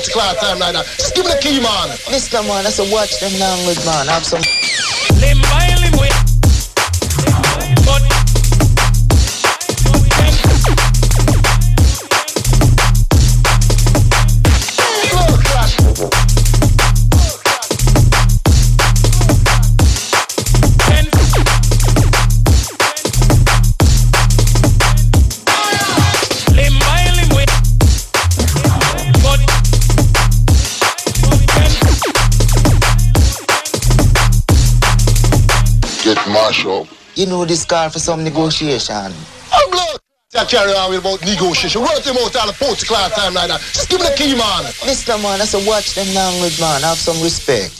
to class time right now. Just give me the key, man. Miss no man, that's a watch them long with man. Have some You know this car for some negotiation. I'm blood to carry on with about negotiation. Run them out all the 40 o'clock time like that. Just give me the key, man. Mister man, I said watch them language, man. Have some respect.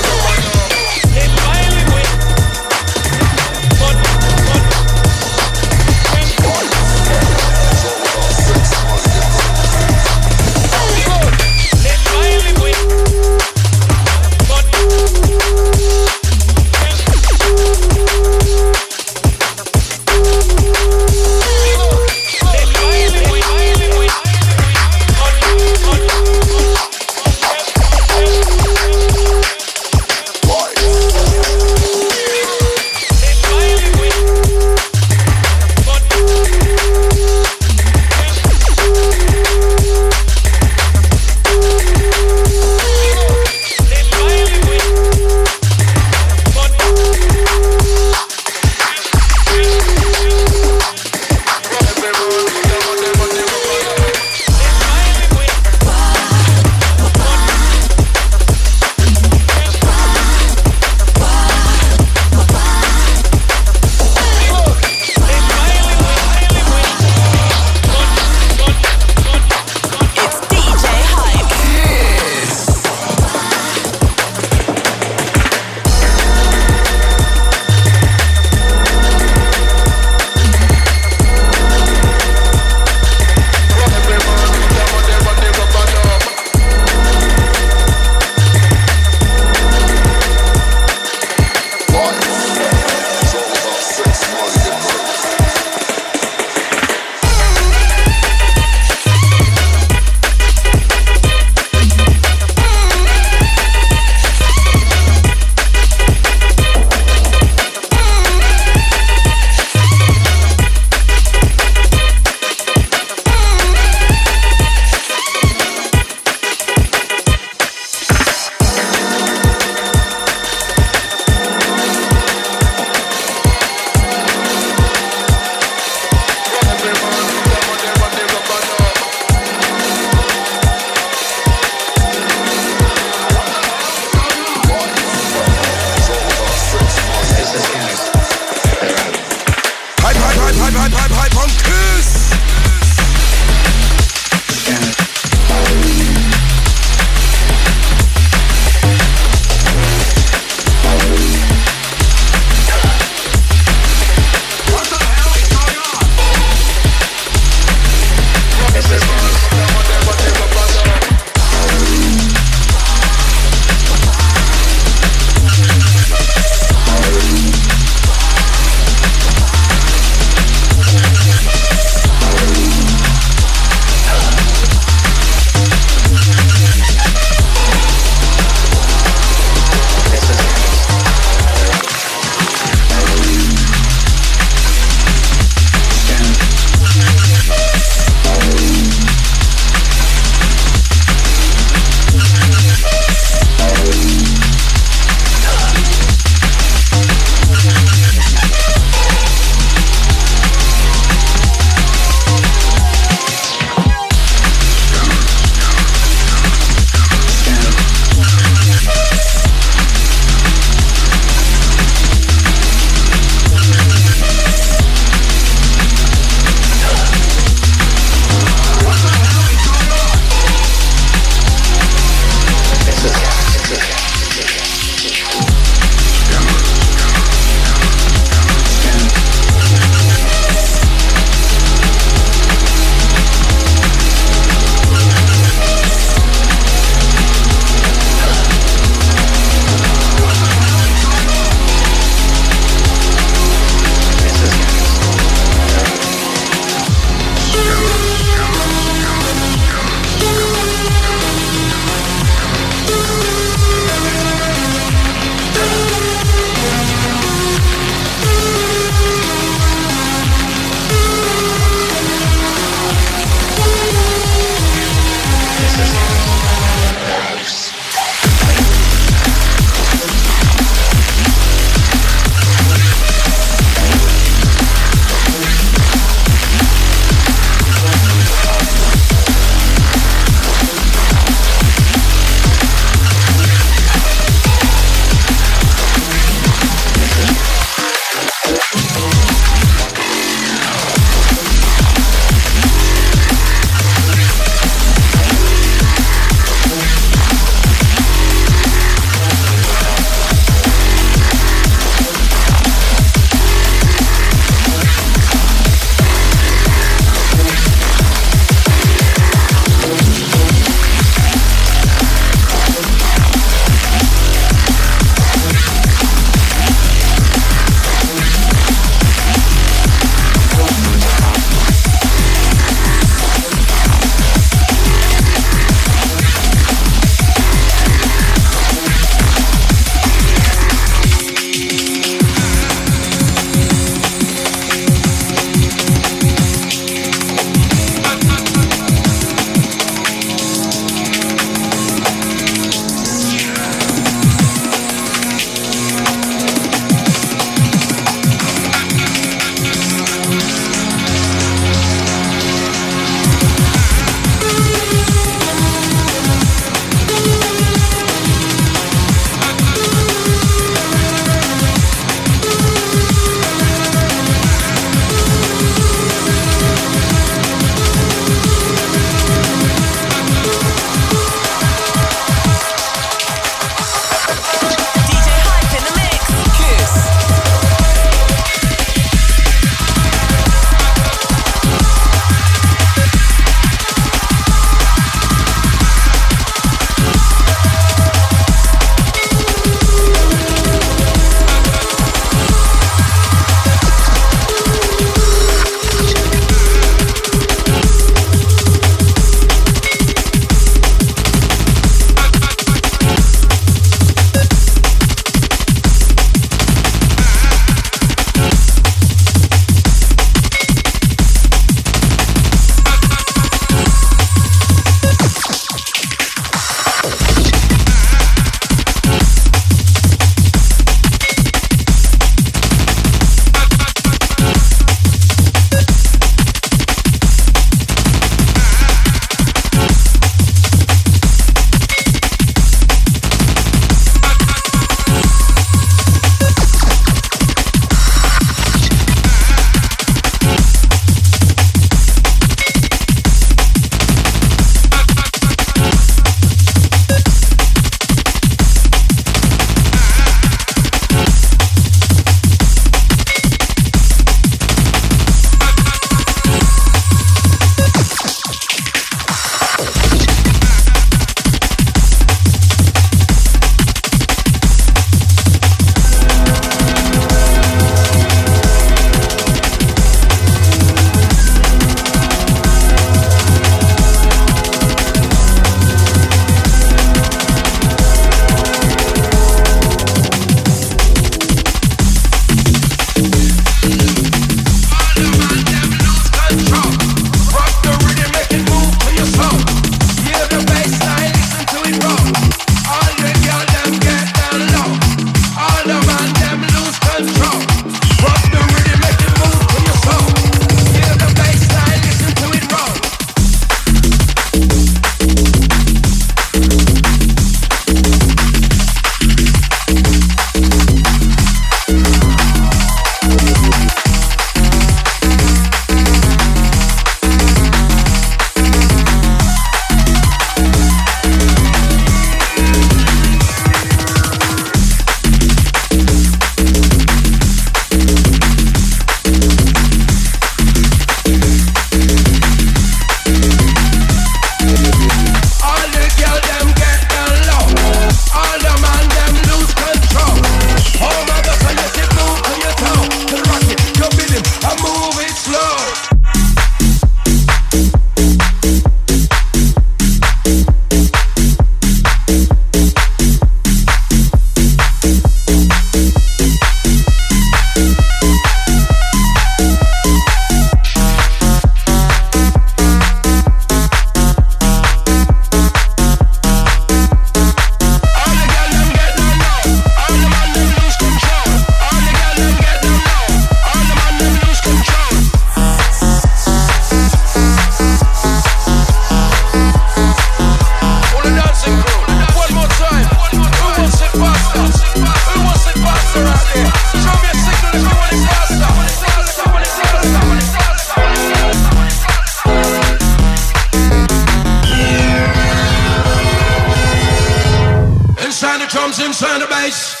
Inside the bass.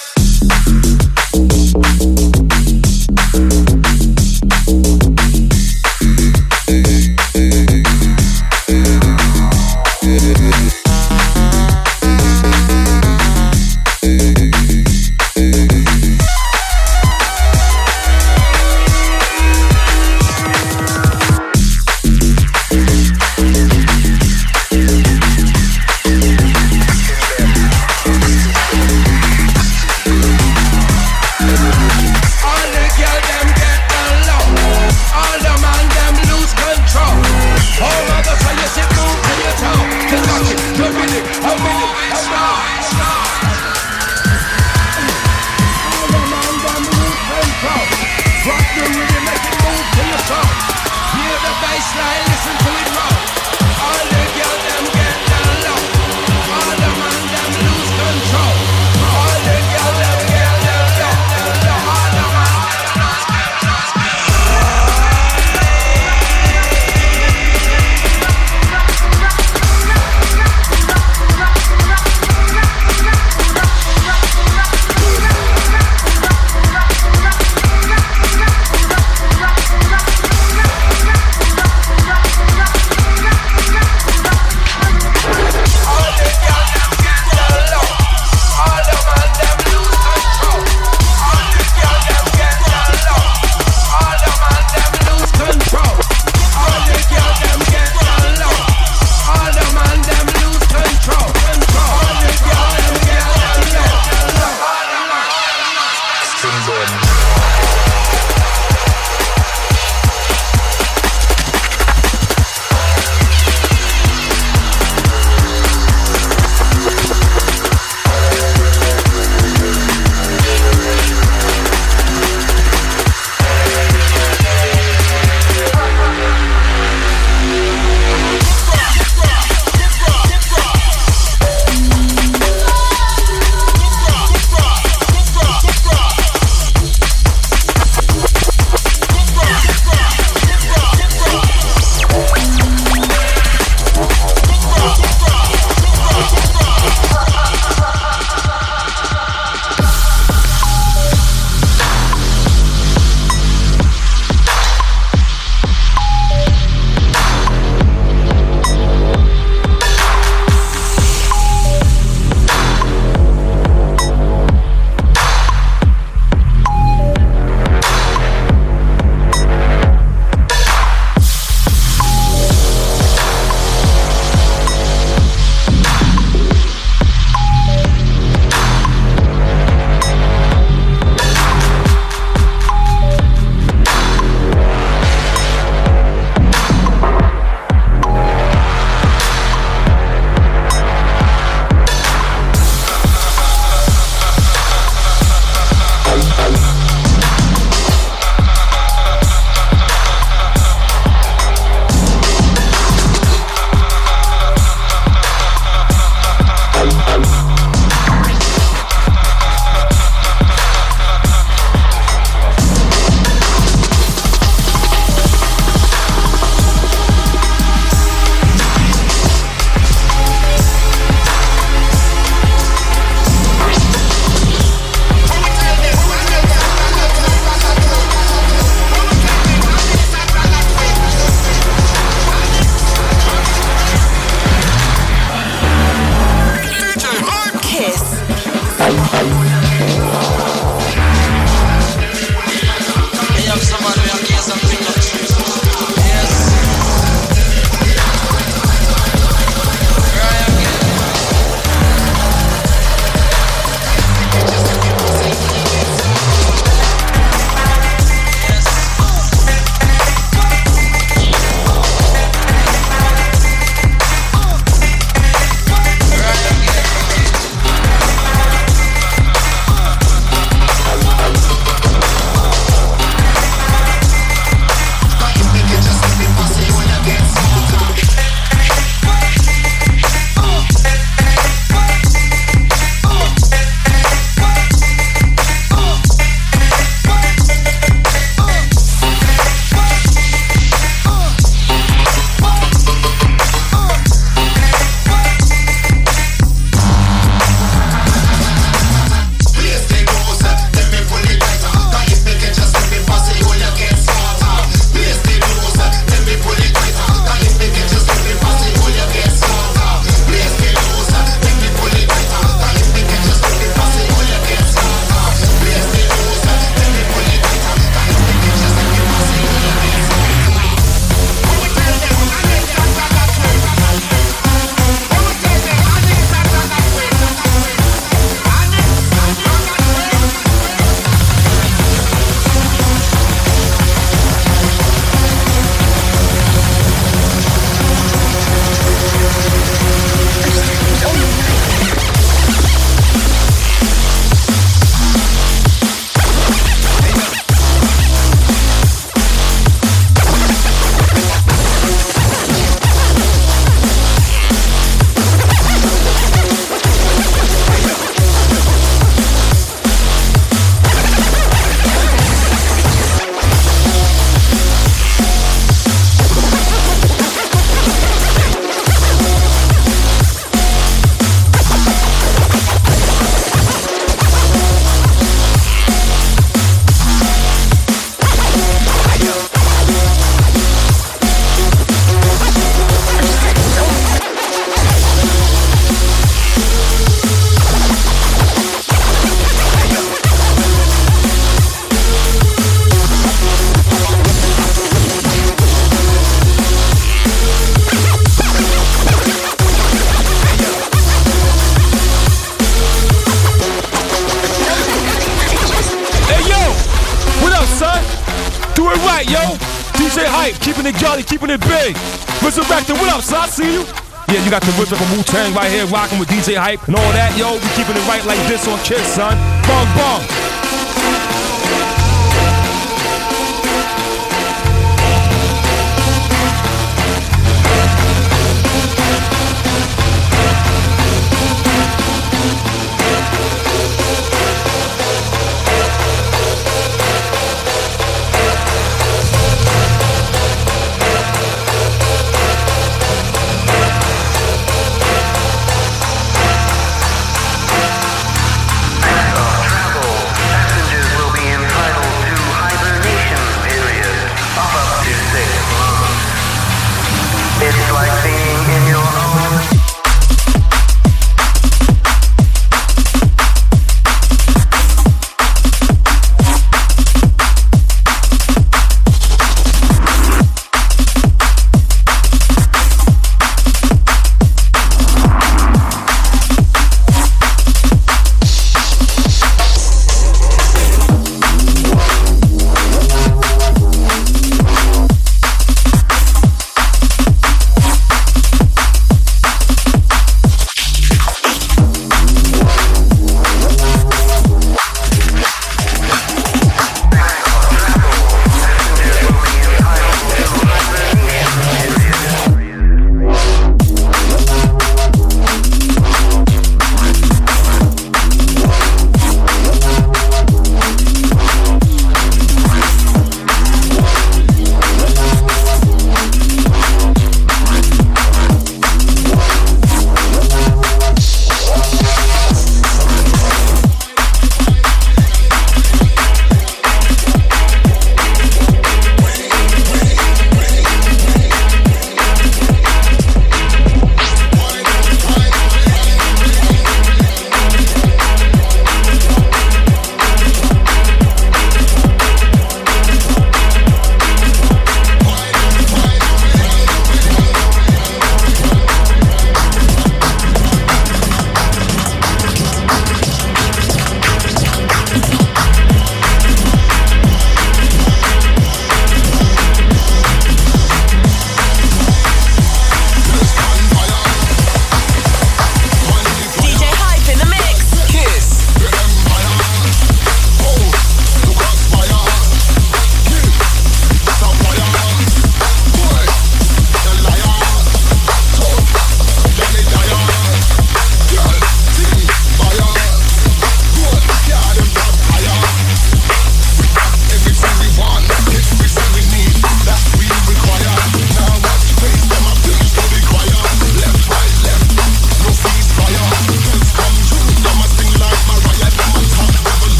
Yo. DJ Hype, keeping it jolly, keeping it big. Resurrected, what up, son? I see you. Yeah, you got the RZA from Wu Tang right here, rocking with DJ Hype and all that, yo. We keeping it right like this on Kiss, son. Bong bong.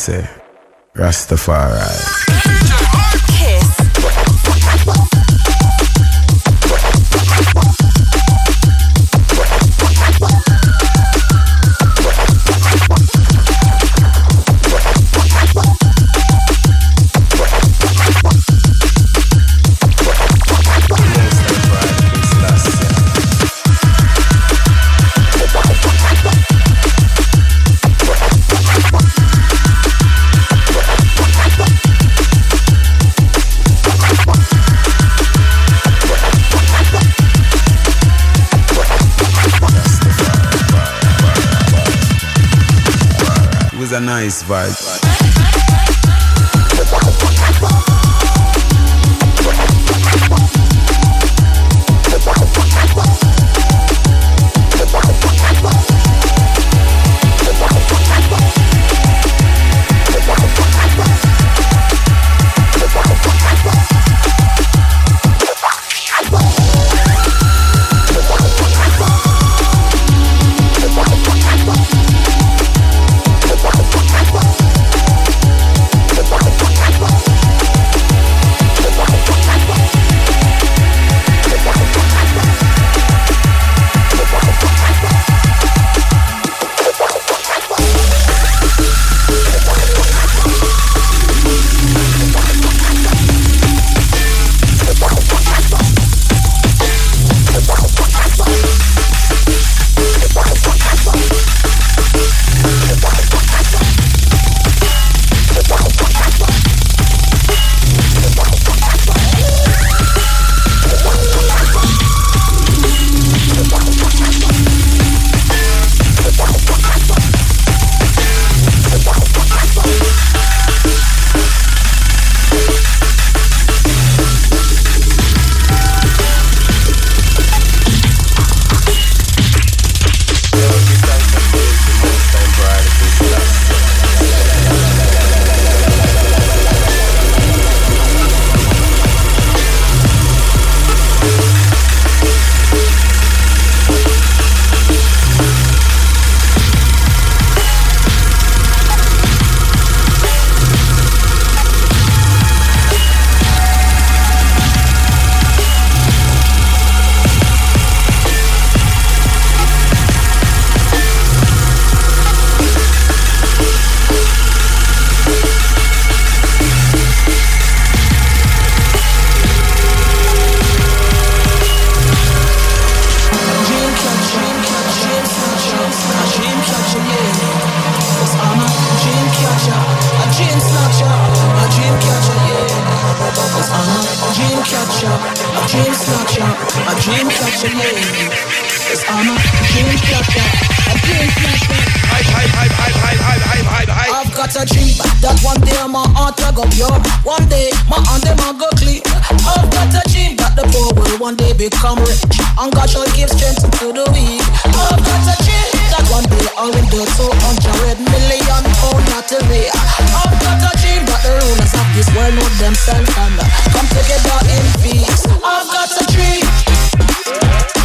Say. Rastafari. Nice A dream are delayed. It's on my dream flashback. A dream catcher. Hype, hype, hype, hype, hype, hype, hype, hype, hype. I've got a dream that one day my heart will go pure. One day my hand them will go clean. I've got a dream that the poor will one day become rich. And God shall give strength to the weak. I've got a dream that one day I will do so hundred million pound not to me. I've got a dream, but the rulers of this world know themselves and come together in peace. I've got a dream.